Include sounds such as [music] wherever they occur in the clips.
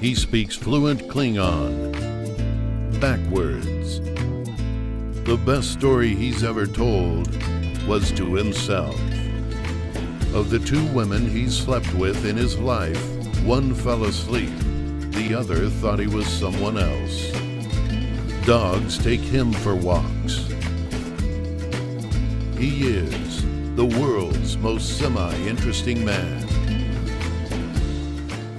He speaks fluent Klingon. Backwards. The best story he's ever told was to himself. Of the two women he slept with in his life, one fell asleep, the other thought he was someone else. Dogs take him for walks. He is the world's most semi interesting man.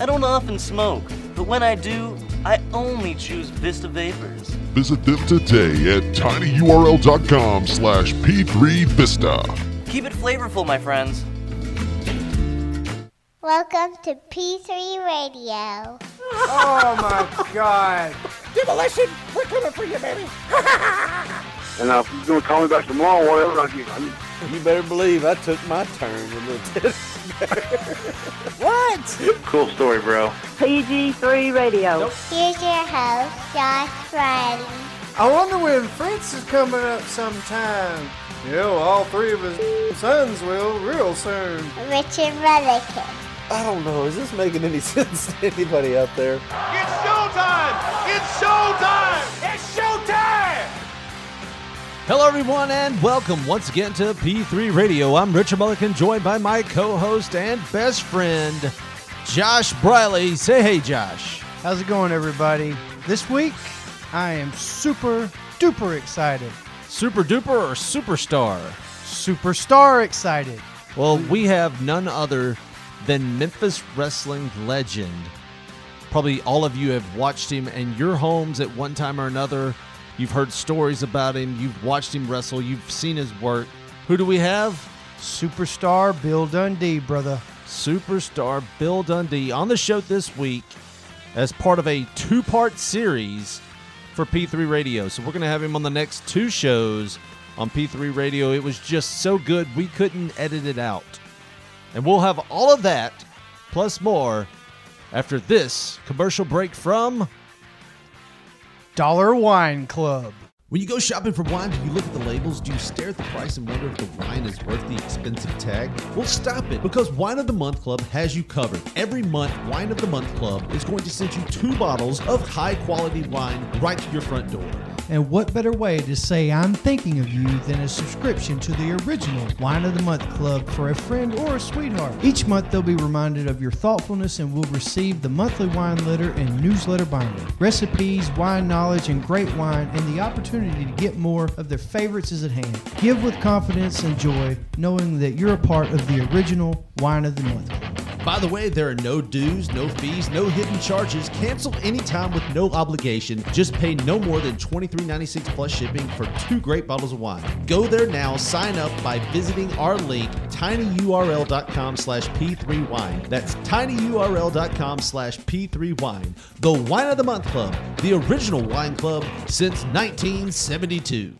I don't often smoke, but when I do, I only choose Vista Vapors. Visit them today at tinyurl.com slash p3vista. Keep it flavorful, my friends. Welcome to P3 Radio. Oh my god. Demolition, we're coming for you, baby. [laughs] And uh, if you're going to call me back tomorrow, whatever, I'll give you. You better believe I took my turn in the teddy [laughs] [laughs] What? Cool story, bro. PG3 Radio. Here's your host, Josh Briley. I wonder when Fritz is coming up sometime. You know, all three of his sons will real soon. Richard Mullican. I don't know. Is this making any [laughs] sense to anybody out there? It's showtime! It's showtime! Hello, everyone, and welcome once again to P3 Radio. I'm Richard Mullican, joined by my co host and best friend, Josh Briley. Say hey, Josh. How's it going, everybody? This week, I am super duper excited. Super duper or superstar? Superstar excited. Well, we have none other than Memphis wrestling legend. Probably all of you have watched him in your homes at one time or another. You've heard stories about him. You've watched him wrestle. You've seen his work. Who do we have? Superstar Bill Dundee, brother. Superstar Bill Dundee on the show this week as part of a two part series for P3 Radio. So we're going to have him on the next two shows on P3 Radio. It was just so good, we couldn't edit it out. And we'll have all of that plus more after this commercial break from Dollar Wine Club. When you go shopping for wine, do you look at the labels? Do you stare at the price and wonder if the wine is worth the expensive tag? Well, stop it because Wine of the Month Club has you covered. Every month, Wine of the Month Club is going to send you two bottles of high quality wine right to your front door. And what better way to say I'm thinking of you than a subscription to the original Wine of the Month Club for a friend or a sweetheart? Each month they'll be reminded of your thoughtfulness and will receive the monthly wine letter and newsletter binder. Recipes, wine knowledge, and great wine, and the opportunity to get more of their favorites is at hand. Give with confidence and joy, knowing that you're a part of the original Wine of the Month Club. By the way, there are no dues, no fees, no hidden charges. Cancel anytime with no obligation. Just pay no more than $23.96 plus shipping for two great bottles of wine. Go there now. Sign up by visiting our link, tinyurl.com slash p3wine. That's tinyurl.com slash p3wine. The Wine of the Month Club, the original wine club since 1972.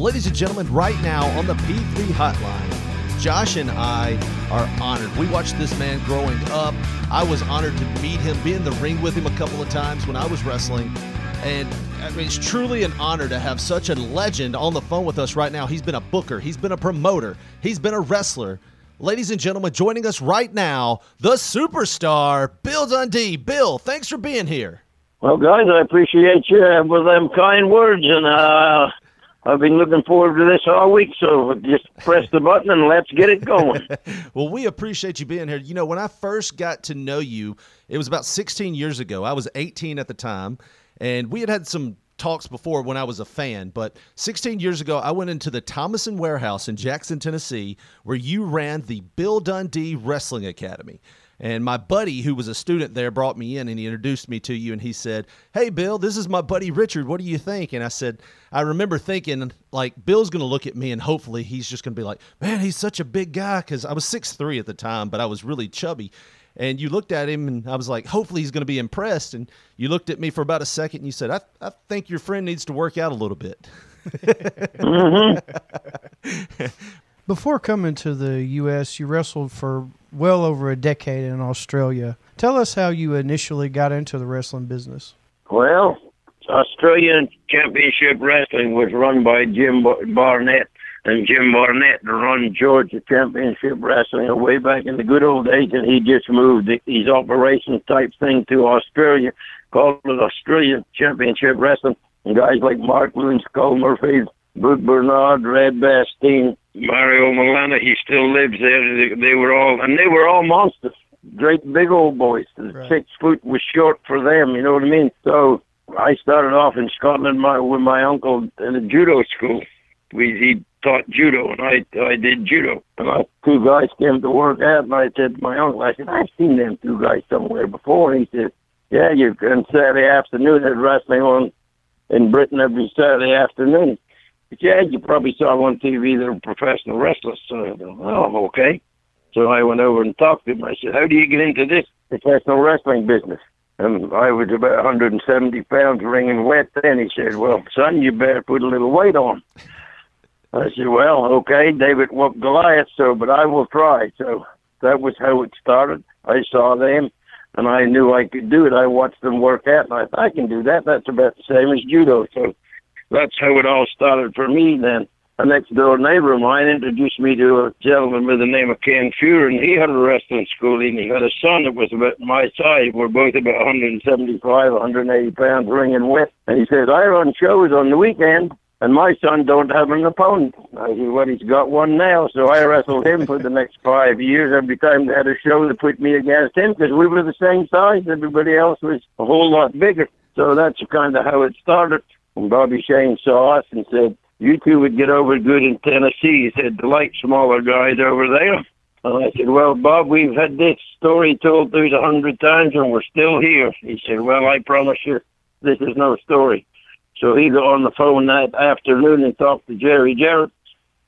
Ladies and gentlemen, right now on the P3 hotline, Josh and I are honored. We watched this man growing up. I was honored to meet him, be in the ring with him a couple of times when I was wrestling. And I mean, it's truly an honor to have such a legend on the phone with us right now. He's been a booker, he's been a promoter, he's been a wrestler. Ladies and gentlemen, joining us right now, the superstar, Bill Dundee. Bill, thanks for being here. Well, guys, I appreciate you with them kind words, and uh, I've been looking forward to this all week. So just press the button and let's get it going. [laughs] well, we appreciate you being here. You know, when I first got to know you, it was about 16 years ago. I was 18 at the time, and we had had some talks before when I was a fan, but 16 years ago, I went into the Thomason Warehouse in Jackson, Tennessee, where you ran the Bill Dundee Wrestling Academy. And my buddy, who was a student there, brought me in and he introduced me to you. And he said, Hey, Bill, this is my buddy Richard. What do you think? And I said, I remember thinking, like, Bill's going to look at me and hopefully he's just going to be like, Man, he's such a big guy. Cause I was six three at the time, but I was really chubby. And you looked at him and I was like, Hopefully he's going to be impressed. And you looked at me for about a second and you said, I, I think your friend needs to work out a little bit. mm-hmm. [laughs] Before coming to the U.S., you wrestled for well over a decade in Australia. Tell us how you initially got into the wrestling business. Well, Australian Championship Wrestling was run by Jim Barnett and Jim Barnett run Georgia Championship Wrestling way back in the good old days, and he just moved these operations type thing to Australia, called it Australian Championship Wrestling. And guys like Mark Lewin, Skull Murphy, Brute Bernard, Red Bastien, Mario Milano, he still lives there. They, they were all, and they were all monsters, great big old boys. The Six foot was short for them, you know what I mean? So I started off in Scotland my, with my uncle in a judo school. We he taught judo, and I I did judo. And I, two guys came to work out, and I said to my uncle, I said, I've seen them two guys somewhere before. And he said, Yeah, you on Saturday afternoon at wrestling on in Britain every Saturday afternoon. Yeah, you probably saw on TV they're professional wrestlers. So go, oh, okay. So I went over and talked to him. I said, How do you get into this professional wrestling business? And I was about 170 pounds, wringing wet. Then he said, "Well, son, you better put a little weight on." I said, "Well, okay, David whooped Goliath, so but I will try." So that was how it started. I saw them, and I knew I could do it. I watched them work out, and I thought, I can do that. That's about the same as judo. So that's how it all started for me. Then a next door neighbor of mine introduced me to a gentleman by the name of Ken Fuhrer, and he had a wrestling school, and he had a son that was about my size. We're both about 175, 180 pounds, ringing wet. And he said, I run shows on the weekend, and my son don't have an opponent. I said, well, he's got one now. So I wrestled him for the next five years. Every time they had a show, they put me against him because we were the same size. Everybody else was a whole lot bigger. So that's kind of how it started. And Bobby Shane saw us and said, you two would get over good in Tennessee. He said, the light smaller guys over there. And I said, well, Bob, we've had this story told to us a hundred times and we're still here. He said, well, I promise you, this is no story. So he got on the phone that afternoon and talked to Jerry Jarrett,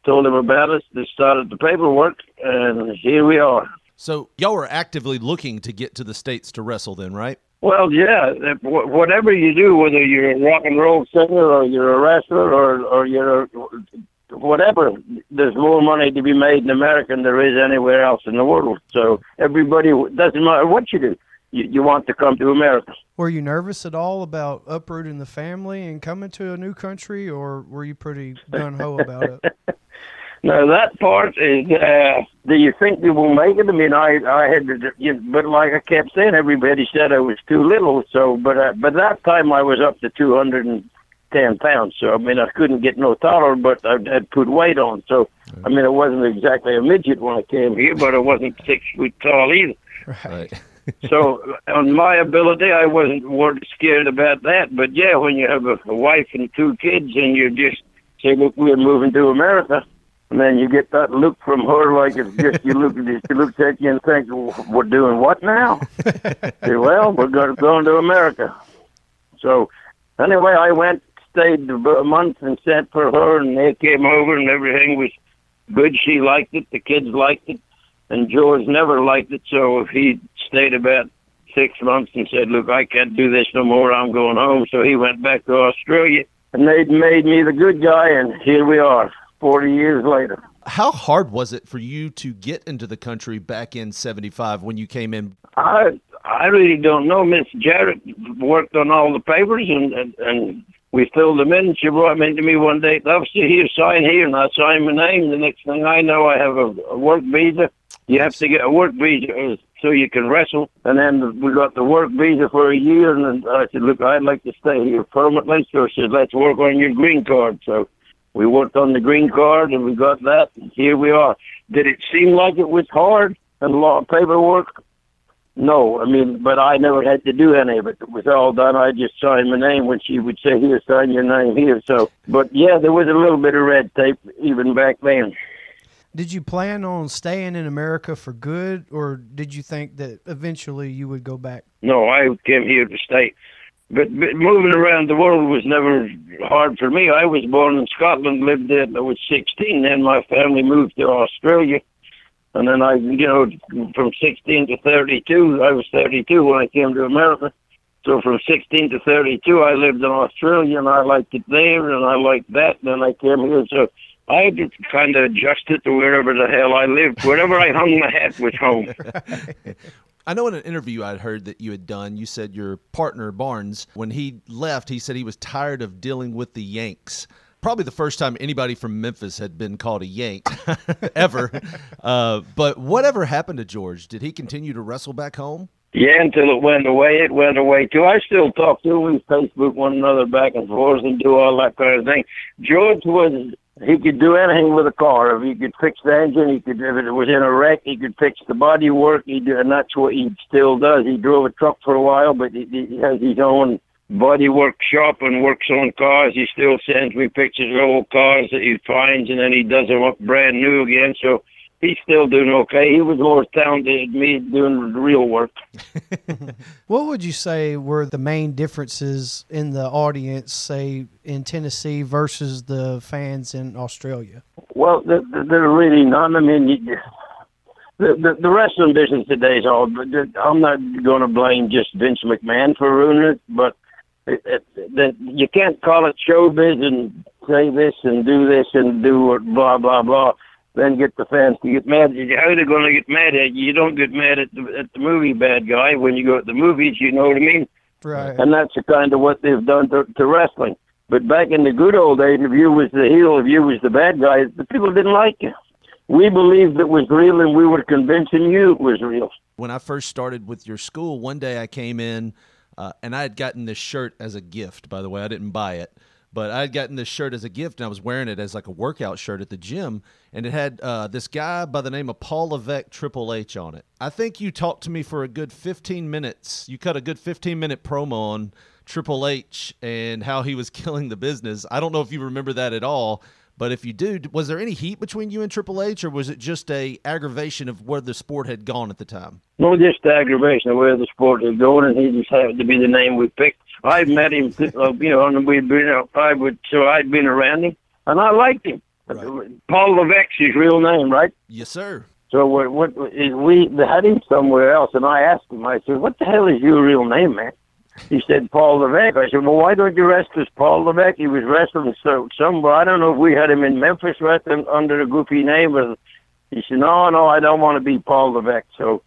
told him about us. They started the paperwork, and here we are. So y'all were actively looking to get to the states to wrestle, then, right? Well, yeah. Whatever you do, whether you're a rock and roll singer or you're a wrestler or or you're a, whatever, there's more money to be made in America than there is anywhere else in the world. So everybody doesn't matter what you do. You, you want to come to America. Were you nervous at all about uprooting the family and coming to a new country, or were you pretty gun ho about it? [laughs] No, that part is. Uh, do you think we will make it? I mean, I I had to, you know, but like I kept saying, everybody said I was too little. So, but uh, but that time I was up to two hundred and ten pounds. So I mean, I couldn't get no taller, but I had put weight on. So I mean, I wasn't exactly a midget when I came here, but I wasn't six feet tall either. Right. [laughs] so on my ability, I wasn't worried scared about that. But yeah, when you have a, a wife and two kids, and you just say, "Look, we're moving to America," and then you get that look from her, like it's just you look [laughs] she looks at you and thinks, well, "We're doing what now?" [laughs] say, "Well, we're going going to America." So anyway, I went, stayed a month, and sent for her, and they came over, and everything was good. She liked it. The kids liked it and George never liked it, so if he stayed about six months and said, "Look, I can't do this no more. I'm going home." So he went back to Australia, and they made me the good guy, and here we are, forty years later. How hard was it for you to get into the country back in '75 when you came in? I I really don't know. Miss Jarrett worked on all the papers, and and, and we filled them in. She brought them into me one day. Obviously, here, sign here, and I signed my name. The next thing I know, I have a, a work visa. You have to get a work visa uh, so you can wrestle. And then we got the work visa for a year, and then I said, look, I'd like to stay here permanently. So she said, let's work on your green card. So we worked on the green card, and we got that. And here we are. Did it seem like it was hard and a lot of paperwork? No, I mean, but I never had to do any of it. It was all done. I just signed my name when she would say, "Here, sign your name here." So, but yeah, there was a little bit of red tape even back then. Did you plan on staying in America for good, or did you think that eventually you would go back? No, I came here to stay. But, but moving around the world was never hard for me. I was born in Scotland, lived there I was 16. Then my family moved to Australia and then I, you know, from 16 to 32, I was 32 when I came to America. So from 16 to 32, I lived in Australia, and I liked it there, and I liked that. And then I came here, so I just kind of adjusted to wherever the hell I lived. Wherever I hung my hat was home. [laughs] I know in an interview I'd heard that you had done, you said your partner Barnes, when he left, he said he was tired of dealing with the Yanks. probably the first time anybody from Memphis had been called a Yank [laughs] ever. uh, but whatever happened to George? Did he continue to wrestle back home? Yeah, until it went away, it went away too. I still talk to him, Facebook one another back and forth and do all that kind of thing. George was he could do anything with a car. If he could fix the engine, he could. If it was in a wreck, he could fix the body work. He do, and that's what he still does. He drove a truck for a while, but he, he has his own body work shop and works on cars. He still sends me pictures of old cars that he finds, and then he does them up brand new again. So he's still doing okay. He was more talented than me doing real work. [laughs] what would you say were the main differences in the audience, say in Tennessee versus the fans in Australia? Well, there, are really none. I mean, you, the, the the wrestling business today is all. I'm not going to blame just Vince McMahon for ruining it, but it, it, that you can't call it showbiz and say this and do this and do blah blah blah then get the fans to get mad at you. How they're they going to get mad at you? You don't get mad at the, at the movie bad guy when you go to the movies. You know what I mean? Right. And that's the kind of what they've done to, to wrestling. But back in the good old days, if you was the heel, if you was the bad guy, the people didn't like you. We believed it was real, and we were convincing you it was real. When I first started with your school, one day I came in, uh, and I had gotten this shirt as a gift. By the way, I didn't buy it but I had gotten this shirt as a gift and I was wearing it as like a workout shirt at the gym. And it had uh, this guy by the name of Paul Levesque Triple H on it. I think you talked to me for a good 15 minutes. You cut a good 15 minute promo on Triple H and how he was [laughs] killing the business. I don't know if you remember that at all. But if you do, was there any heat between you and Triple H, or was it just a aggravation of where the sport had gone at the time? No, just the aggravation of where the sport had gone, and he just happened to be the name we picked. I met him, uh, you know, and we'd been, uh, I would, so I'd been around him, and I liked him. Right. Paul Levesque's his real name, right? Yes, sir. So is we had him somewhere else, and I asked him. I said, "What the hell is your real name, man?" He said, "Paul Levesque." I said, "Well, why don't you rest as Paul Levesque?" He was wrestling so somewhere. I don't know if we had him in Memphis wrestling under a goofy name, but he said, "No, no, I don't want to be Paul Levesque." So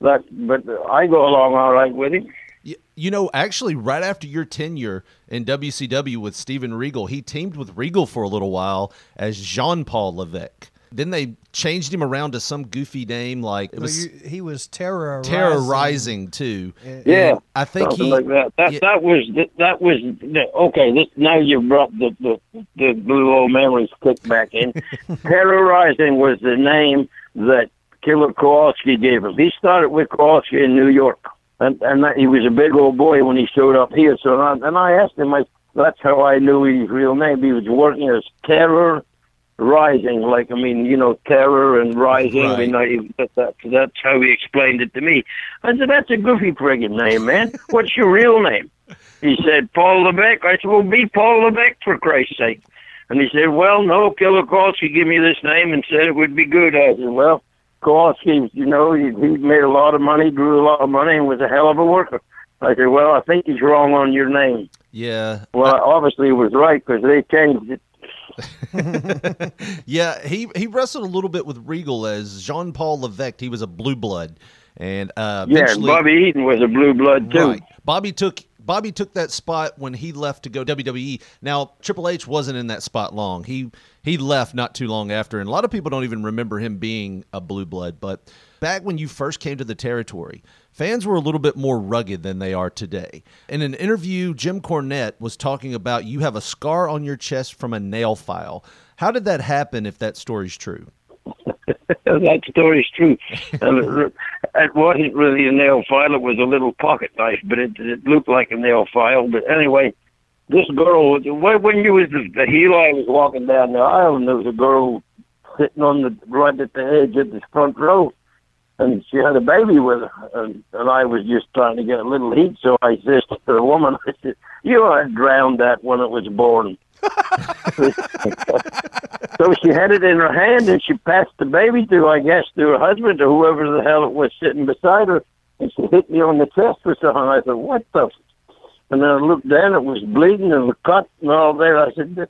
that, but I go along all right with him. You know, actually, right after your tenure in WCW with Steven Regal, he teamed with Regal for a little while as Jean Paul Levesque. Then they changed him around to some goofy name like it was. you, he was terror Terra Ryzing too. Yeah, I think something he like that. That yeah. that was that was okay. This now you've brought the the the blue old memories kicked back in. [laughs] Terra Ryzing was the name that Killer Kowalski gave him. He started with Kowalski in New York and and that, he was a big old boy when he showed up here. So I, and I asked him, I, that's how I knew his real name. He was working as Terra Ryzing, like I mean, you know, Terror and Rising. I mean, I, that, that, that's how he explained it to me. I said, that's a goofy friggin' name, man. What's your real name? He said, Paul Levesque. I said, well, be Paul Levesque for Christ's sake. And he said, well, no, Killer Kowalski gave me this name and said it would be good. I said, well, Kowalski, you know, he, he made a lot of money, drew a lot of money, and was a hell of a worker. I said, well, I think he's wrong on your name. Yeah. Well, I, obviously he was right because they changed it. [laughs] yeah, he he wrestled a little bit with Regal as Jean Paul Levesque. He was a blue blood, and uh, yeah, Bobby Eaton was a blue blood too. Right. Bobby took Bobby took that spot when he left to go WWE. Now Triple H wasn't in that spot long. He he left not too long after, and a lot of people don't even remember him being a blue blood. But back when you first came to the territory, fans were a little bit more rugged than they are today. In an interview, Jim Cornette was talking about you have a scar on your chest from a nail file. How did that happen? If that story's true. [laughs] that story's true. and it, it wasn't really a nail file; it was a little pocket knife, but it, it looked like a nail file. But anyway, this girl, when you was the, the heel, I was walking down the aisle, and there was a girl sitting on the right at the edge of the front row, and she had a baby with her, and, and I was just trying to get a little heat, so I said to the woman, [laughs] I said, "You ought to drown that when it was born." [laughs] so she had it in her hand, and she passed the baby to, I guess, to her husband or whoever the hell it was sitting beside her, and she hit me on the chest or something. I said, "What the?" And then I looked down, it was bleeding and the cut and all there. I said,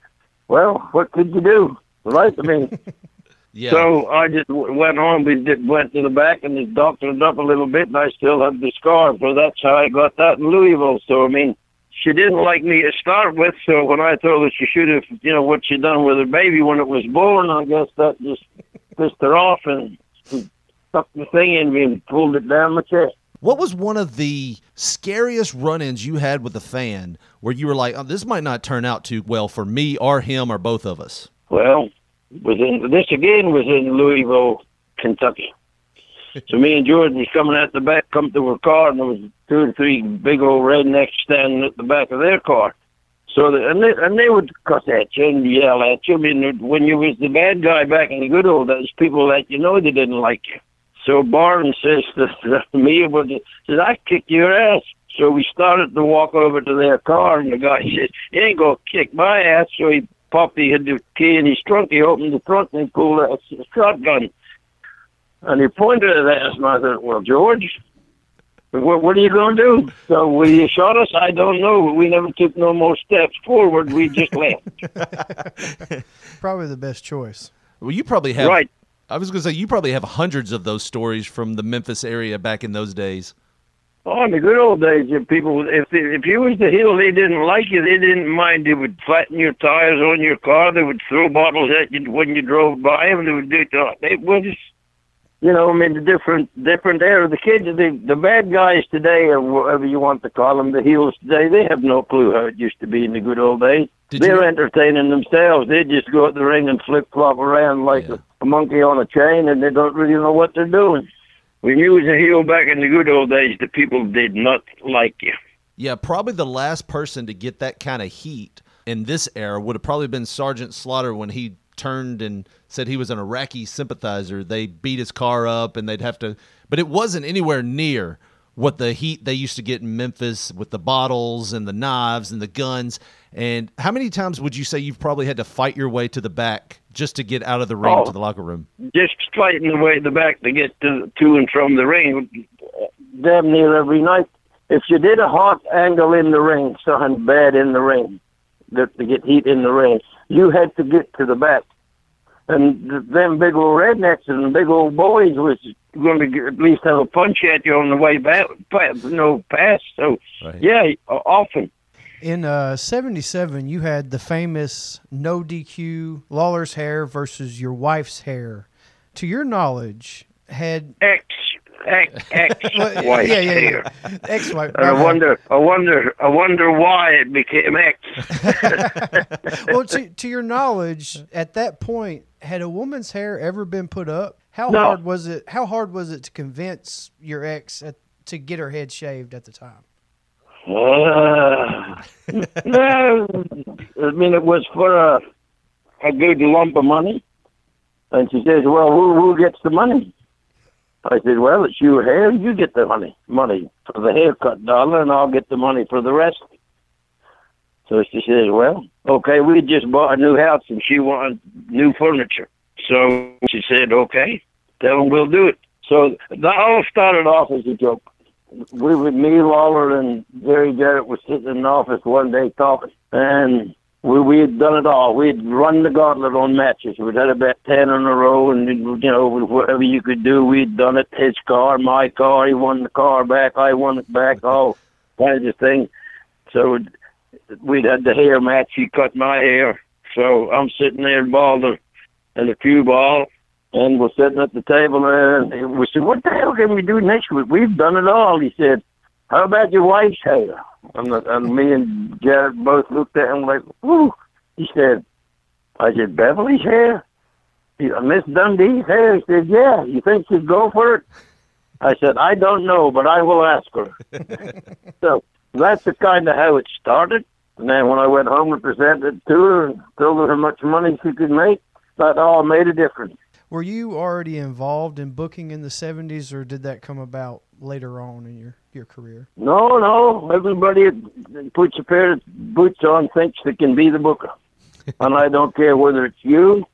well, what could you do? Right? I mean, [laughs] yeah. so I just w- went on. We did, went to the back and they doctored it up a little bit, and I still have the scar. So that's how I got that in Louisville. So, I mean, she didn't like me to start with. So when I told her she should have, you know, what she done with her baby when it was born, I guess that just pissed her off and stuck the thing in me and pulled it down my chest. What was one of the scariest run-ins you had with a fan where you were like, oh, "This might not turn out too well for me or him or both of us"? Well, was in this again was in Louisville, Kentucky. So me and George was coming out the back, come to her car, and there was two or three big old rednecks standing at the back of their car. So the, and they and they would cuss at you and yell at you. I mean, when you was the bad guy back in the good old days, people let you know they didn't like you. So Barton says to, to me, "But says I kick your ass." So we started to walk over to their car, and the guy said, "You ain't gonna kick my ass." So he popped the, the key in his trunk. He opened the trunk and pulled a shotgun. And he pointed at us, and I said, well, George, what, what are you going to do? So will you shot us? I don't know. But we never took no more steps forward. We just left. [laughs] Probably the best choice. Well, you probably have. Right. I was going to say you probably have hundreds of those stories from the Memphis area back in those days. Oh, in the good old days, if people, if if you was the hill, they didn't like you. They didn't mind. They would flatten your tires on your car. They would throw bottles at you when you drove by them. They would do it. They was just you know, I mean, the different different era. The kids, the the bad guys today, or whatever you want to call them, the heels today, they have no clue how it used to be in the good old days. Did They're you- entertaining themselves. They just go at the ring and flip flop around like a, a monkey on a chain, and they don't really know what they're doing. When you was a heel back in the good old days, the people did not like you. Yeah, probably the last person to get that kind of heat in this era would have probably been Sergeant Slaughter when he turned and said he was an Iraqi sympathizer. They beat his car up and they'd have to, but it wasn't anywhere near what the heat they used to get in Memphis with the bottles and the knives and the guns. And how many times would you say you've probably had to fight your way to the back just to get out of the ring Oh. to the locker room? Just fighting the way to the back to get to, to and from the ring, damn near every night. If you did a hot angle in the ring, something bad in the ring, that to get heat in the ring, you had to get to the back. And them big old rednecks and big old boys was going to get, at least have a punch at you on the way back, pa- no pass. So, yeah, often. In uh, 77, you had the famous no DQ Lawler's hair versus your wife's hair. To your knowledge, had Ex, ex, ex [laughs] Well, wife yeah, yeah, yeah. ex-wife. And I wonder, I wonder, I wonder why it became X. [laughs] well, [laughs] to, to your knowledge, at that point, had a woman's hair ever been put up? How No. hard was it? How hard was it to convince your ex at, to get her head shaved at the time? Uh, no, I mean it was for a a good lump of money, and she says, "Well, who who gets the money?" I said, "Well, it's your hair. You get the money, money for the haircut, dollar, and I'll get the money for the rest." So she says, "Well, okay, we just bought a new house, and she wanted new furniture." So she said, "Okay, tell them we'll do it." So that all started off as a joke we with me, Lawler, and Jerry Jarrett was sitting in the office one day talking, and we we had done it all. We'd run the gauntlet on matches. We'd had about ten in a row, and you know whatever you could do, we'd done it. His car, my car, he won the car back, I won it back, [laughs] all kinds of things. So we'd had the hair match. He cut my hair, so I'm sitting there bald and a cue ball. And we're sitting at the table and we said, What the hell can we do next week? We've done it all. He said, How about your wife's hair? And, the, and me and Jarrett both looked at him like, Whoo. He said, I said, Beverly's hair? He, uh, Miss Dundee's hair? He said, Yeah. You think she'd go for it? I said, I don't know, but I will ask her. [laughs] so that's the kind of how it started. And then when I went home and presented to her and told her how much money she could make, that all made a difference. Were you already involved in booking in the 70s, or did that come about later on in your, your career? No, no. Everybody puts a pair of boots on thinks they can be the booker. [laughs] and I don't care whether it's you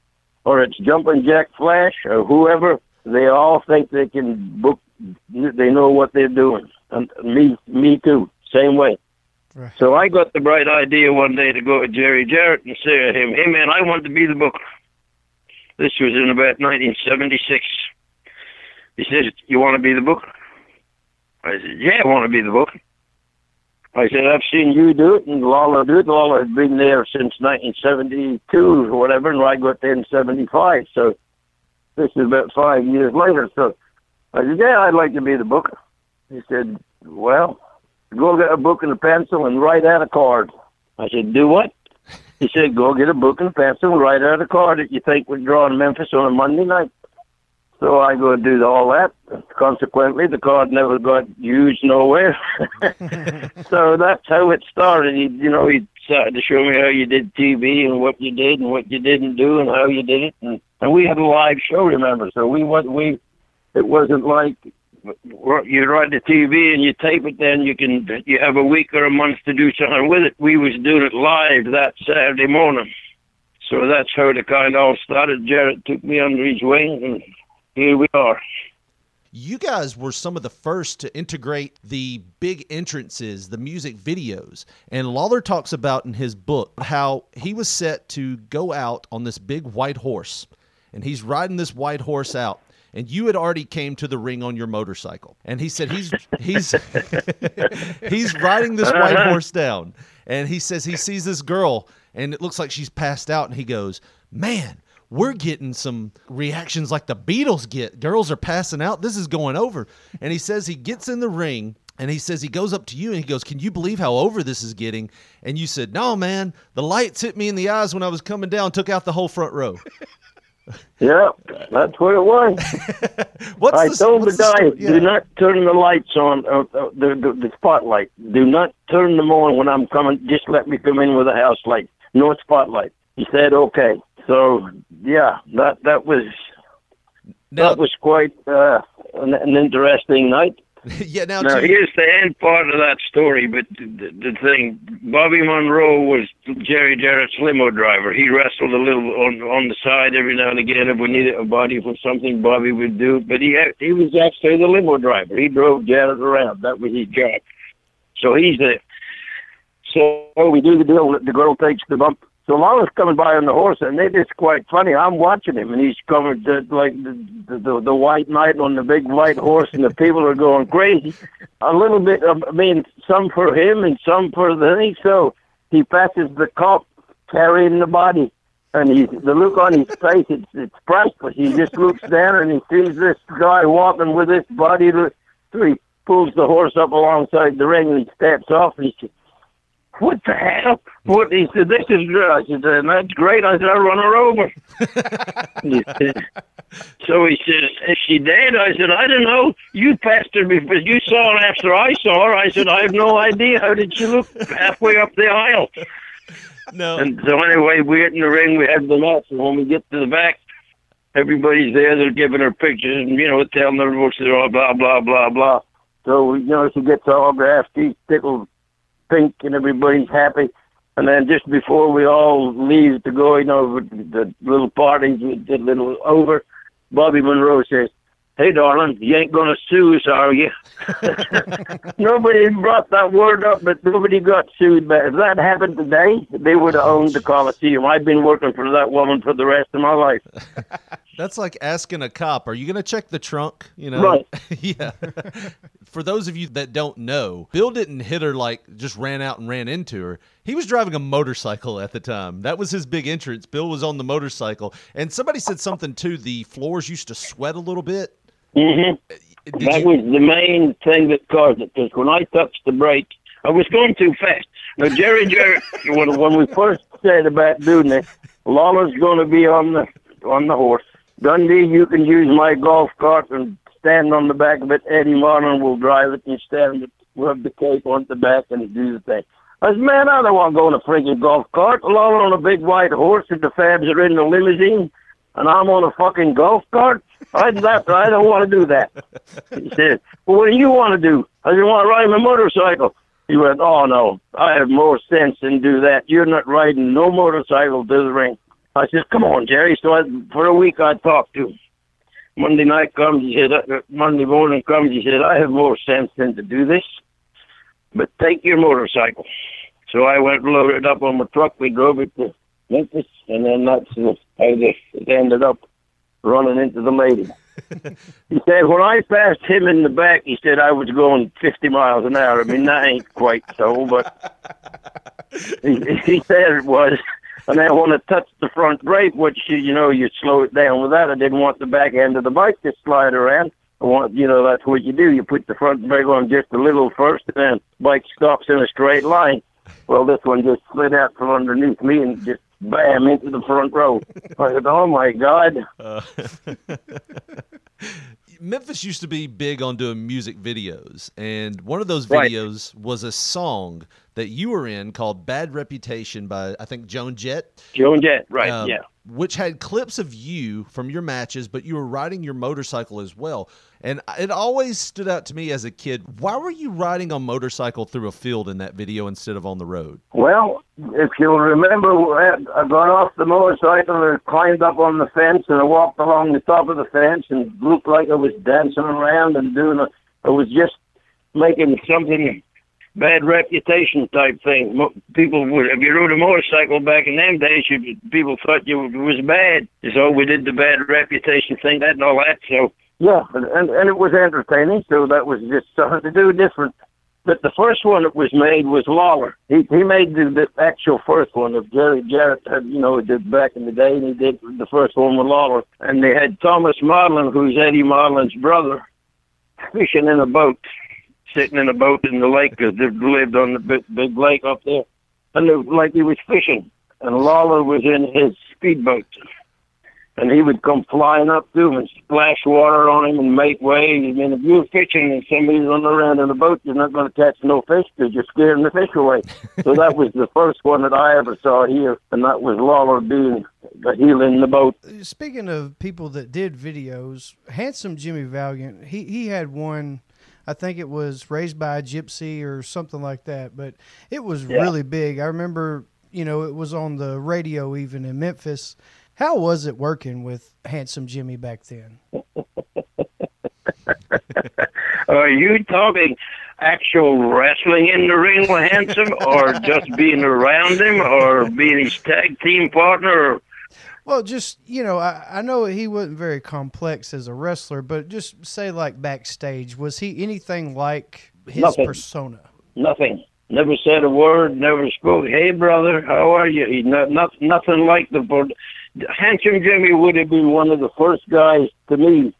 or it's Jumping Jack Flash or whoever. They all think they can book. They know what they're doing. And me, me too. Same way. Right. So I got the bright idea one day to go to Jerry Jarrett and say to him, "Hey man, I want to be the booker." This was in about 1976. He said, "You want to be the book? I said, "Yeah, I want to be the book. I said, I've seen you do it, and Lawler do it. Lawler had been there since 1972 or whatever, and I got there in 75. So this is about five years later. So I said, yeah, I'd like to be the book. He said, well, go get a book and a pencil and write out a card. I said, do what? He said, go get a book and pencil and write out a card that you think would draw in Memphis on a Monday night. So I go do all that. Consequently, the card never got used nowhere. [laughs] so that's how it started. He, you know, he started to show me how you did TV and what you did and what you didn't do and how you did it. And, and we had a live show, remember? So we what we, it wasn't like you write the TV and you tape it. Then you can you have a week or a month to do something with it. We was doing it live that Saturday morning. So that's how the kind of all started. Jarrett took me under his wing and here we are. You guys were some of the first to integrate the big entrances, the music videos. And Lawler talks about in his book how he was set to go out on this big white horse. And he's riding this white horse out. And you had already came to the ring on your motorcycle. And he said he's he's [laughs] he's riding this white horse down. And he says he sees this girl and it looks like she's passed out and he goes, "Man, we're getting some reactions like the Beatles get. Girls are passing out. This is going over. And he says he gets in the ring and he says he goes up to you and he goes, Can you believe how over this is getting? And you said, No, man, the lights hit me in the eyes when I was coming down, took out the whole front row. Yeah, that's what it was. [laughs] what's I the, told the guy, sto- yeah. do not turn the lights on, uh, uh, the, the the spotlight. Do not turn them on when I'm coming. Just let me come in with a house light. No spotlight. He said, okay. So yeah, that that was Now- that was quite uh, an, an interesting night. [laughs] yeah, now, Now here's the end part of that story, but the, the thing, Bobby Monroe was Jerry Jarrett's limo driver. He wrestled a little on on the side every now and again. If we needed a body for something, Bobby would do. it. But he he was actually the limo driver. He drove Jarrett around. That was his job. So he's the So we do the deal. The girl takes the bump. So Lawler's coming by on the horse, and it is quite funny. I'm watching him, and he's coming to, like the, the the the white knight on the big white horse, and the people are going crazy. A little bit, of, I mean, some for him and some for the thing. So he passes the cop carrying the body, and he the look on his face. It's it's priceless. He just looks down and he sees this guy walking with this body. So he pulls the horse up alongside the ring, and he steps off, and he what the hell? What he said, this is good. I said, "Uh, that's great. I said, I'll run her over. [laughs] He said- so he says, is she dead? I said, I don't know. You passed her before. You saw her after I saw her. I said, I have no idea. How did she look halfway up the aisle? no. And so anyway, we get in the ring. We have the match. And when we get to the back, everybody's there. They're giving her pictures and, you know, telling her all blah, blah, blah, blah. So, you know, she gets autographed. She's tickled pink and everybody's happy. And then just before we all leave to go, you know, the little parties, we did a little over, Bobby Monroe says, Hey, darling, you ain't going to sue us, are you? [laughs] nobody brought that word up, but nobody got sued. But if that happened today, they would have owned the Coliseum. I've been working for that woman for the rest of my life. [laughs] That's like asking a cop, "Are you going to check the trunk?" You know, Right. [laughs] yeah. [laughs] For those of you that don't know, Bill didn't hit her like just ran out and ran into her. He was driving a motorcycle at the time. That was his big entrance. Bill was on the motorcycle, and somebody said something too. The floors used to sweat a little bit. Mm-hmm. Did that you- was the main thing that caused it. Because when I touched the brake, I was going too fast. Now Jerry, Jerry, [laughs] when when we first said about doing this, Lawler's going to be on the on the horse. Dundee, you can use my golf cart and stand on the back of it. Eddie Marlin will drive it and stand it, rub the cape on the back and do the thing. I said, man, I don't want to go in a freaking golf cart. Lawler on a big white horse and the Fabs are in the limousine and I'm on a fucking golf cart. I that I don't want to do that. He said, Well what do you want to do? I said, want to ride my motorcycle. He went, Oh no, I have more sense than do that. You're not riding no motorcycle to the ring. I said, Come on, Jerry. So I, for a week I talked to him. Monday night comes, he said, uh, Monday morning comes, he said, I have more sense than to do this, but take your motorcycle. So I went loaded it up on my truck. We drove it to Memphis, and then that's uh, how this ended up running into the lady. [laughs] he said when I passed him in the back, he said I was going 50 miles an hour. I mean that ain't quite so, but [laughs] he, he said it was. And I want to touch the front brake, which you, know you slow it down with that. I didn't want the back end of the bike to slide around. I want you know that's what you do. You put the front brake on just a little first, and then bike stops in a straight line. Well, this one just slid out from underneath me and just bam into the front row. [laughs] I said, "Oh my God!" Uh, [laughs] Memphis used to be big on doing music videos, and one of those Right. videos was a song that you were in called "Bad Reputation" by I think Joan Jett. Joan Jett, right? um, yeah. Which had clips of you from your matches, but you were riding your motorcycle as well. And it always stood out to me as a kid. Why were you riding a motorcycle through a field in that video instead of on the road? Well, if you'll remember, I got off the motorcycle and climbed up on the fence, and I walked along the top of the fence and looked like I was dancing around and doing a. I was just making something bad reputation type thing. People would, if you rode a motorcycle back in them days, you, people thought you was bad. So we did the bad reputation thing, that and all that. So yeah, and and, and it was entertaining. So that was just something to do different. But the first one that was made was Lawler. He he made the, the actual first one of Jerry Jarrett. Had, you know, did back in the day, and he did the first one with Lawler. And they had Thomas Marlin, who's Eddie Marlin's brother, fishing in a boat, sitting in a boat in the lake because they lived on the big, big lake up there, and it was like he was fishing. And Lawler was in his speedboat, and he would come flying up to him and splash water on him and make waves. I mean, if you're fishing and somebody's running around in a boat, you're not going to catch no fish because you're scaring the fish away. [laughs] so that was the first one that I ever saw here, and that was Lawler being the heel in the boat. Speaking of people that did videos, handsome Jimmy Valiant, he he had one. I think it was raised by a gypsy or something like that, but it was Yeah. really big. I remember, you know, it was on the radio even in Memphis. How was it working with handsome Jimmy back then? [laughs] Are you talking actual wrestling in the ring with Handsome, or just being around him, or being his tag team partner? Well, just you know, I, I know he wasn't very complex as a wrestler, but just say like backstage, was he anything like his Nothing. persona? nothing. Never said a word. Never spoke. Hey, brother, how are you? He not, not nothing like the. Handsome Jimmy would have been one of the first guys to me.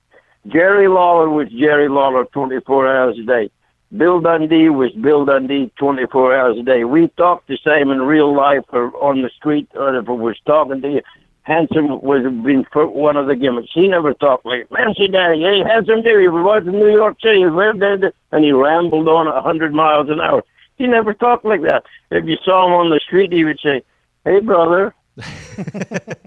Jerry Lawler was Jerry Lawler 24 hours a day. Bill Dundee was Bill Dundee 24 hours a day. We talked the same in real life or on the street, or if I was talking to you. Handsome was been one of the gimmicks. He never talked like, man, see, Daddy, hey, Handsome Jimmy, we was in New York City, did it?" and he rambled on a hundred miles an hour. He never talked like that. If you saw him on the street, he would say, "Hey, brother." [laughs]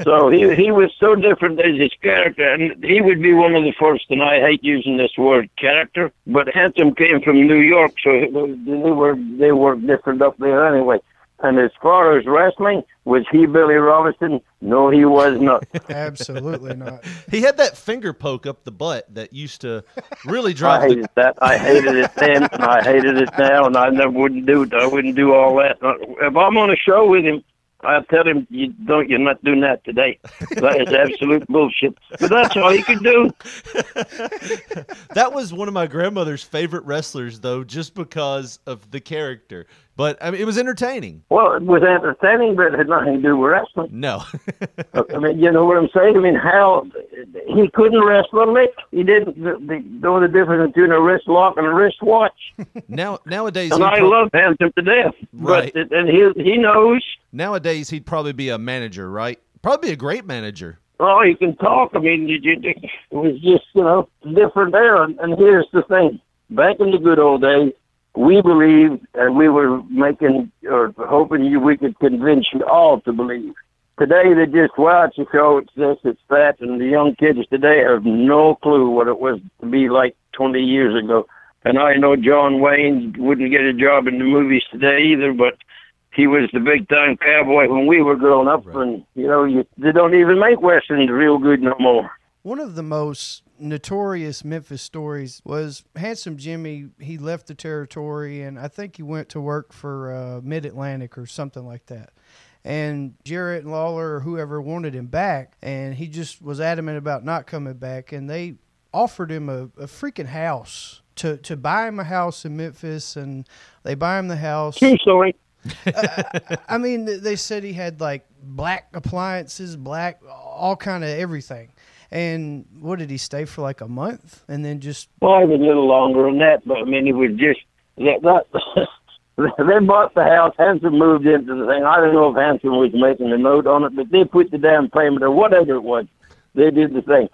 so he he was so different as his character, and he would be one of the first. And I hate using this word character, but Handsome came from New York, so they were they were different up there anyway. And as far as wrestling, was he Billy Robinson? No, he was not. [laughs] Absolutely not. [laughs] He had that finger poke up the butt that used to really drive. I drive hated the. that. I hated it then, and I hated it now, and I never wouldn't do it. I wouldn't do all that. Uh, if I'm on a show with him, I tell him, "You don't. You're not doing that today. That is absolute bullshit." But that's all he could do. [laughs] That was one of my grandmother's favorite wrestlers, though, just because of the character. But I mean, it was entertaining. Well, it was entertaining, but it had nothing to do with wrestling. No, [laughs] I mean, you know what I'm saying? I mean, how he couldn't wrestle a lick. He didn't the, the, know the difference between a wrist lock and a wrist watch. now nowadays, And I pro- love Hanson to death. Right. But and he he knows. nowadays he'd probably be a manager, right? Probably a great manager. Oh, he can talk. I mean, you, you, it was just you know different there. And, and here's the thing: back in the good old days, we believed, and we were making or hoping you we could convince you all to believe. Today they just watch a show. It's this, it's that, and the young kids today have no clue what it was to be like 20 years ago. And I know John Wayne wouldn't get a job in the movies today either, but he was the big time cowboy when we were growing up, and you know you, they don't even make westerns real good no more. One of the most notorious Memphis stories was Handsome Jimmy. He left the territory, and I think he went to work for uh, Mid Atlantic or something like that. And Jarrett and Lawler or whoever wanted him back, and he just was adamant about not coming back. And they offered him a, a freaking house to to buy him a house in Memphis, and they buy him the house. True story. [laughs] I mean, they said he had like black appliances, black, all kind of everything. And what did he stay for like a month, and then just Well, it was a little longer than that, but I mean, he was just that. that [laughs] they bought the house. Hanson moved into the thing. I don't know if Hanson was making a note on it, but they put the damn payment or whatever it was. They did the thing.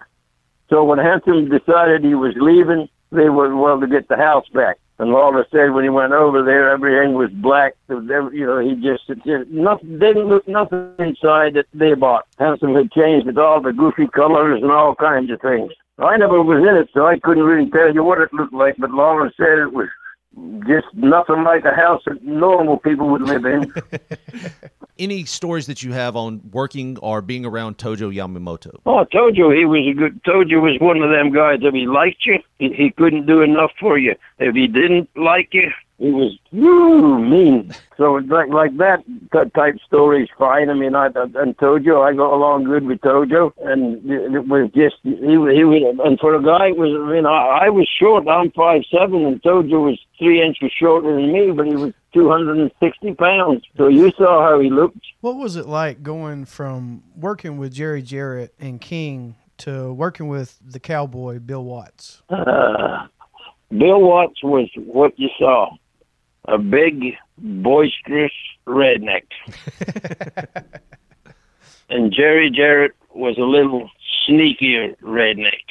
So when Hanson decided he was leaving, they were well to get the house back. And Lawler said when he went over there, everything was black. So You know, he just, just nothing didn't look nothing inside that they bought. Hanson had changed it all the goofy colors and all kinds of things. I never was in it, so I couldn't really tell you what it looked like. But Lawler said it was just nothing like a house that normal people would live in. [laughs] Any stories that you have on working or being around Tojo Yamamoto? Oh, you he was a good. You was one of them guys. If he liked you, he, he couldn't do enough for you. If he didn't like you, he was woo mean. So like like that t- type story is fine. I mean, I, and Tojo, I got along good with Tojo, and it was just he was he was. And for a guy, it was I mean, I, I was short. I'm five seven, and Tojo was three inches shorter than me, but he was two hundred and sixty pounds. So you saw how he looked. what was it like going from working with Jerry Jarrett and King to working with the cowboy Bill Watts? Uh, Bill Watts was what you saw a big, boisterous redneck. [laughs] and Jerry Jarrett was a little sneakier redneck.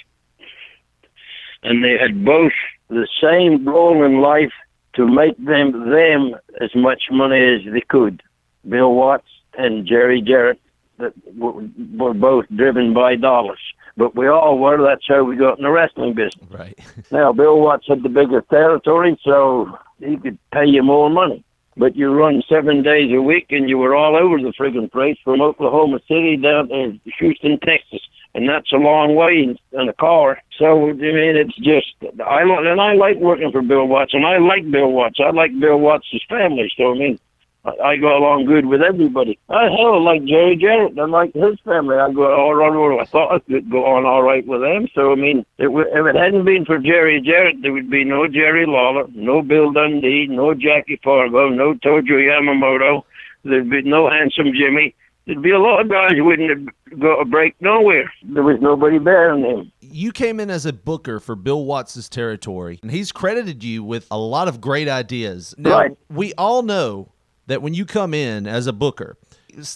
And they had both the same goal in life to make them them as much money as they could. Bill Watts and Jerry Jarrett that were, were both driven by dollars. But we all were. That's how we got in the wrestling business. Right. [laughs] Now, Bill Watts had the bigger territory, so he could pay you more money. But you run seven days a week, and you were all over the friggin' place from Oklahoma City down to Houston, Texas, and that's a long way in, in a car. So I mean, it's just I and I like working for Bill Watts, and I like Bill Watts. I like Bill Watts' family. So I mean, I, go along good with everybody. I hell like Jerry Jarrett. I like his family. I go all right. I thought I could go on all right with them. So I mean, it, w- if it hadn't been for Jerry Jarrett, there would be no Jerry Lawler, no Bill Dundee, no Jackie Fargo, no Tojo Yamamoto. There'd be no Handsome Jimmy. There'd be a lot of guys who wouldn't have got a break nowhere. There was nobody better than him. You came in as a booker for Bill Watts' territory, and he's credited you with a lot of great ideas. Now, Right. we all know that when you come in as a booker,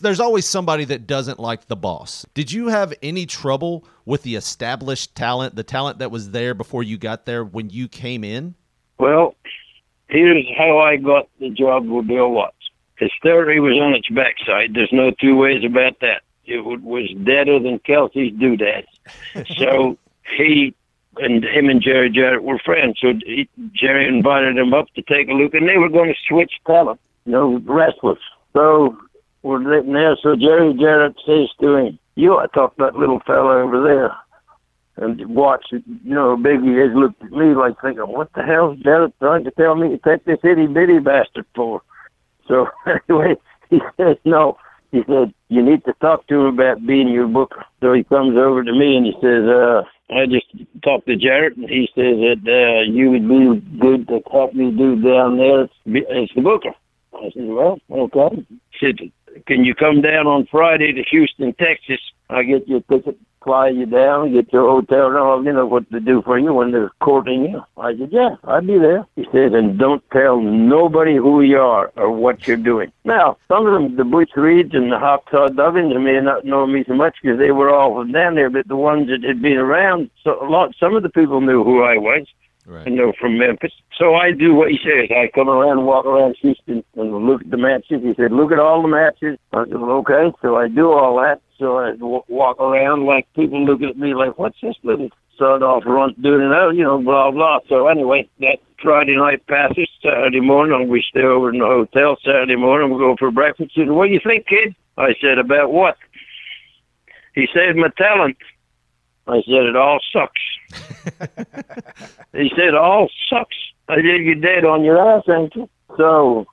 there's always somebody that doesn't like the boss. Did you have any trouble with the established talent, the talent that was there before you got there when you came in? Well, here's how I got the job with Bill Watts. His theory was on its backside. There's no two ways about that. It was deader than Kelsey's doodads. [laughs] so he and him and Jerry Jarrett were friends. So he, Jerry invited him up to take a look, and they were going to switch talent, you know, wrestlers. So we're sitting there. So Jerry Jarrett says to him, "You ought to talk to that little fella over there." and watched it, you know, how big he is, looked at me like thinking, what the hell's Jarrett trying to tell me to take this itty bitty bastard for? So [laughs] anyway, he says, no. He said, you need to talk to him about being your booker. So he comes over to me and he says, uh, I just talked to Jarrett and he says that uh, you would be good to help me do down there as the booker. I said, well, okay. He said, can you come down on Friday to Houston, Texas? I get you a ticket, fly you down, get your hotel and all, you know what to do for you when they're courting you. I said, yeah, I'd be there. He said, and don't tell nobody who you are or what you're doing. Now, some of them, the Butch Reeds and the Hop Todd Duggins, they may not know me so much because they were all down there, but the ones that had been around, so a lot, some of the people knew who I was. And they're from Memphis. So I do what he says. I come around walk around Houston and look at the matches. He said, look at all the matches. I said, okay. So I do all that. So I w- walk around like people look at me like, what's this little sawed off runt doing now? Oh, you know, blah, blah. So anyway, that Friday night passes. Saturday morning, we stay over in the hotel. Saturday morning, we go for breakfast. He said, what do you think, kid? I said, about what? He said, my talent. I said, it all sucks. [laughs] he said, all sucks. I said, you're dead on your ass, ain't you? So,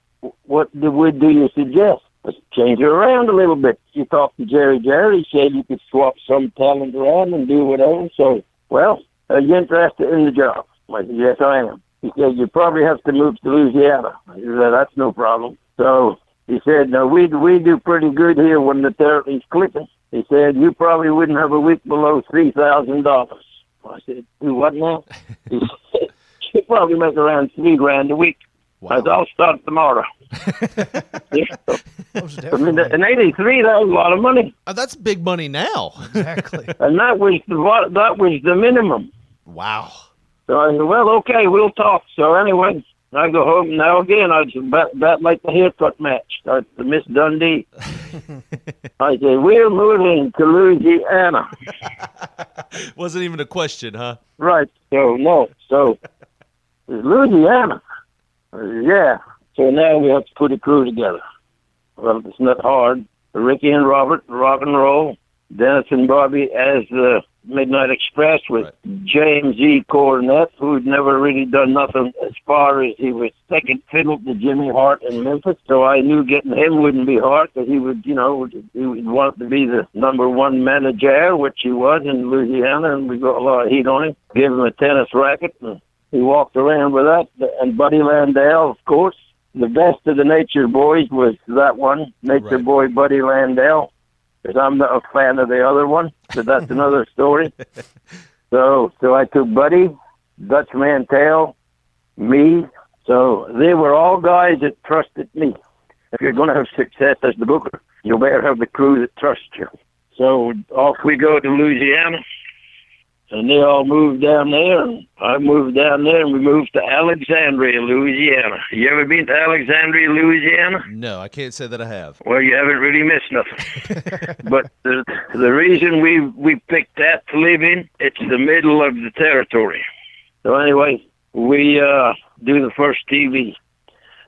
what do we do you suggest? Let's change it around a little bit. You talked to Jerry Jerry. He said you could swap some talent around and do whatever. So, well, are you interested in the job? I said, yes, I am. He said, you probably have to move to Louisiana. I said, that's no problem. So he said, no, we, we do pretty good here when the territory's clicking. He said, you probably wouldn't have a week below $3,000. I said, do what now? [laughs] he said, you probably make around three grand a week. I said, I'll start tomorrow. [laughs] Yeah. I mean, in '83, that was a lot of money, Uh, that's big money now. Exactly. [laughs] and that was the that was the minimum. wow. So I said, well, okay, we'll talk. So anyway, I go home now again. I just bet, bet like the haircut match. I to Miss Dundee. [laughs] I said, we're moving to Louisiana. [laughs] Wasn't even a question, huh? Right. So no. So Louisiana. Uh, yeah. So now we have to put a crew together. Well, it's not hard. Ricky and Robert, rock and roll. Dennis and Bobby as the Midnight Express with James E. Cornette, who'd never really done nothing as far as he was second fiddle to Jimmy Hart in Memphis. So I knew getting him wouldn't be hard because he would, you know, he would want to be the number one manager, which he was in Louisiana, and we got a lot of heat on him. Give him a tennis racket, and he walked around with that. And Buddy Landell, of course. The best of the Nature Boys was that one, Nature Boy Buddy Landell because I'm not a fan of the other one. But that's another story. [laughs] So, so I took Buddy, Dutch Mantell, me. So they were all guys that trusted me. If you're going to have success as the booker, you better have the crew that trusts you. So off we go to Louisiana, and they all moved down there. I moved down there, and we moved to Alexandria, Louisiana. You ever been to Alexandria, Louisiana? No, I can't say that I have. Well, you haven't really missed nothing. [laughs] but the the reason we we picked that to live in, it's the middle of the territory. So anyway, we uh do the first TV.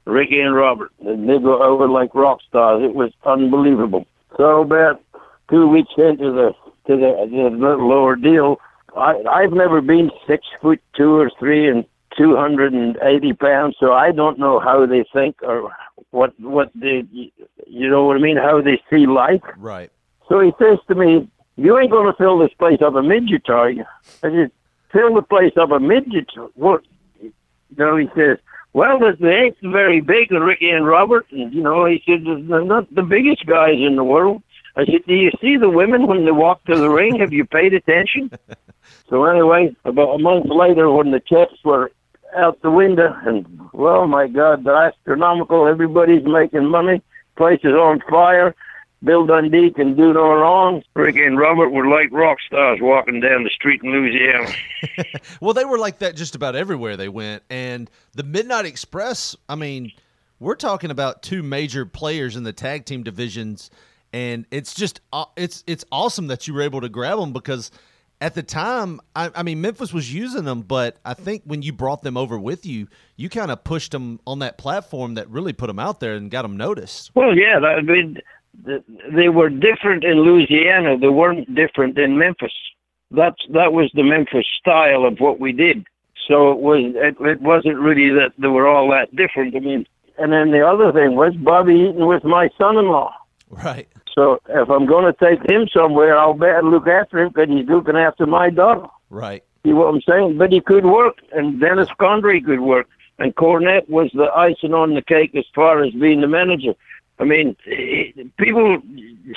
Ricky and Robert, and they go over like rock stars. It was unbelievable. So about two weeks into the to the, the little ordeal, I I've never been six foot two or three and two hundred and eighty pounds, so I don't know how they think or what what they you know what I mean, how they see life. Right. So he says to me, You ain't gonna fill this place up a midget, are you? I said, Fill the place up a midget. What you know, he says, Well, they ain't very big, and Ricky and Robert and you know, he said they're not the biggest guys in the world. I said, Do you see the women when they walk to the ring? Have you paid attention? [laughs] So anyway, about a month later, when the checks were out the window, and well, my God, they're astronomical. Everybody's making money. Place is on fire. Bill Dundee can do no wrong. Ricky and Robert were like rock stars walking down the street in Louisiana. [laughs] Well, they were like that just about everywhere they went. And the Midnight Express, I mean, we're talking about two major players in the tag team divisions, and it's just aw- it's it's awesome that you were able to grab them because at the time, I, I mean, Memphis was using them, but I think when you brought them over with you, you kind of pushed them on that platform that really put them out there and got them noticed. Well, yeah, I mean, they were different in Louisiana. They weren't different in Memphis. That's that was the Memphis style of what we did. So it was it, it wasn't really that they were all that different. I mean, and then the other thing was Bobby Eaton was my son-in-law. Right. So if I'm going to take him somewhere, I'll better look after him because he's looking after my daughter. Right. See what I'm saying? But he could work, and Dennis Condrey could work, and Cornette was the icing on the cake as far as being the manager. I mean, people,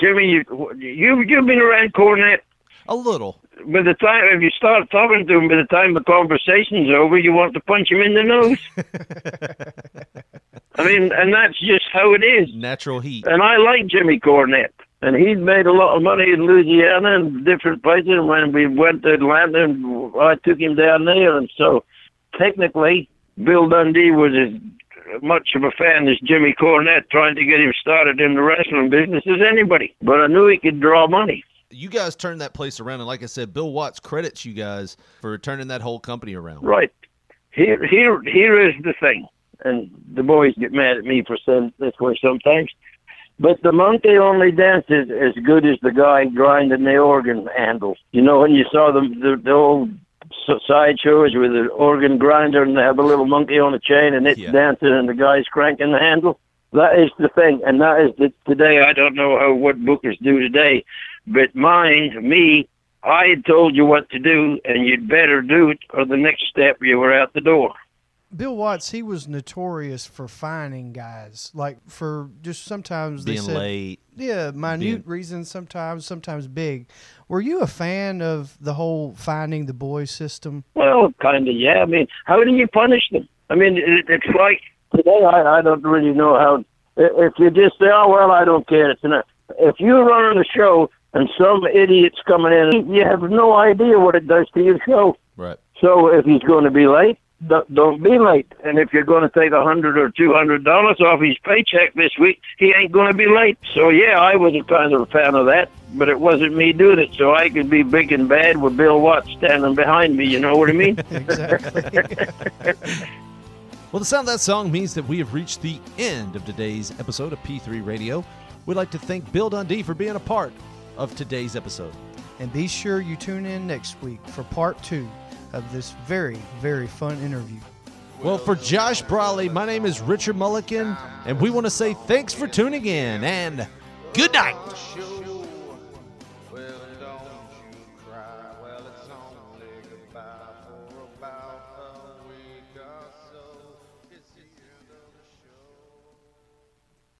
Jimmy, you you you've been around Cornette. A little. By the time if you start talking to him, by the time the conversation's over, you want to punch him in the nose. [laughs] I mean, and that's just how it is. Natural heat. And I like Jimmy Cornette. And he'd made a lot of money in Louisiana and different places. And when we went to Atlanta, and I took him down there. And so, technically, Bill Dundee was as much of a fan as Jimmy Cornette, trying to get him started in the wrestling business as anybody. But I knew he could draw money. You guys turned that place around, and like I said, Bill Watts credits you guys for turning that whole company around. Right. Here, here, here is the thing, and the boys get mad at me for saying this way sometimes. But the monkey only dances as good as the guy grinding the organ handle. You know, when you saw the the, the old s- sideshows with the organ grinder and they have a little monkey on a chain and it's dancing and the guy's cranking the handle. That is the thing, and that is the today. I don't know how what bookers do today, but mine, me, I had told you what to do, and you'd better do it, or the next step you were out the door. Bill Watts, he was notorious for fining guys, like for just sometimes they Being said, late. Yeah, minute being- reasons sometimes, sometimes big. Were you a fan of the whole finding the boys system? Well, kind of, yeah. I mean, how do you punish them? I mean, it, it's like today. I, I don't really know how. If you just say, "Oh well, I don't care," it's enough. If you're running the show and some idiot's coming in, you have no idea what it does to your show. Right. So if he's going to be late, don't, don't be late. And if you're going to take a hundred or two hundred dollars off his paycheck this week, he ain't going to be late. So yeah, I was a kind of a fan of that, but it wasn't me doing it. So I could be big and bad with Bill Watts standing behind me. You know what I mean? [laughs] Well, the sound of that song means that we have reached the end of today's episode of P3 Radio. We'd like to thank Bill Dundee for being a part of today's episode. And be sure you tune in next week for part two of this very, very fun interview. Well, for Josh Briley, my name is Richard Mulligan, and we want to say thanks for tuning in and good night.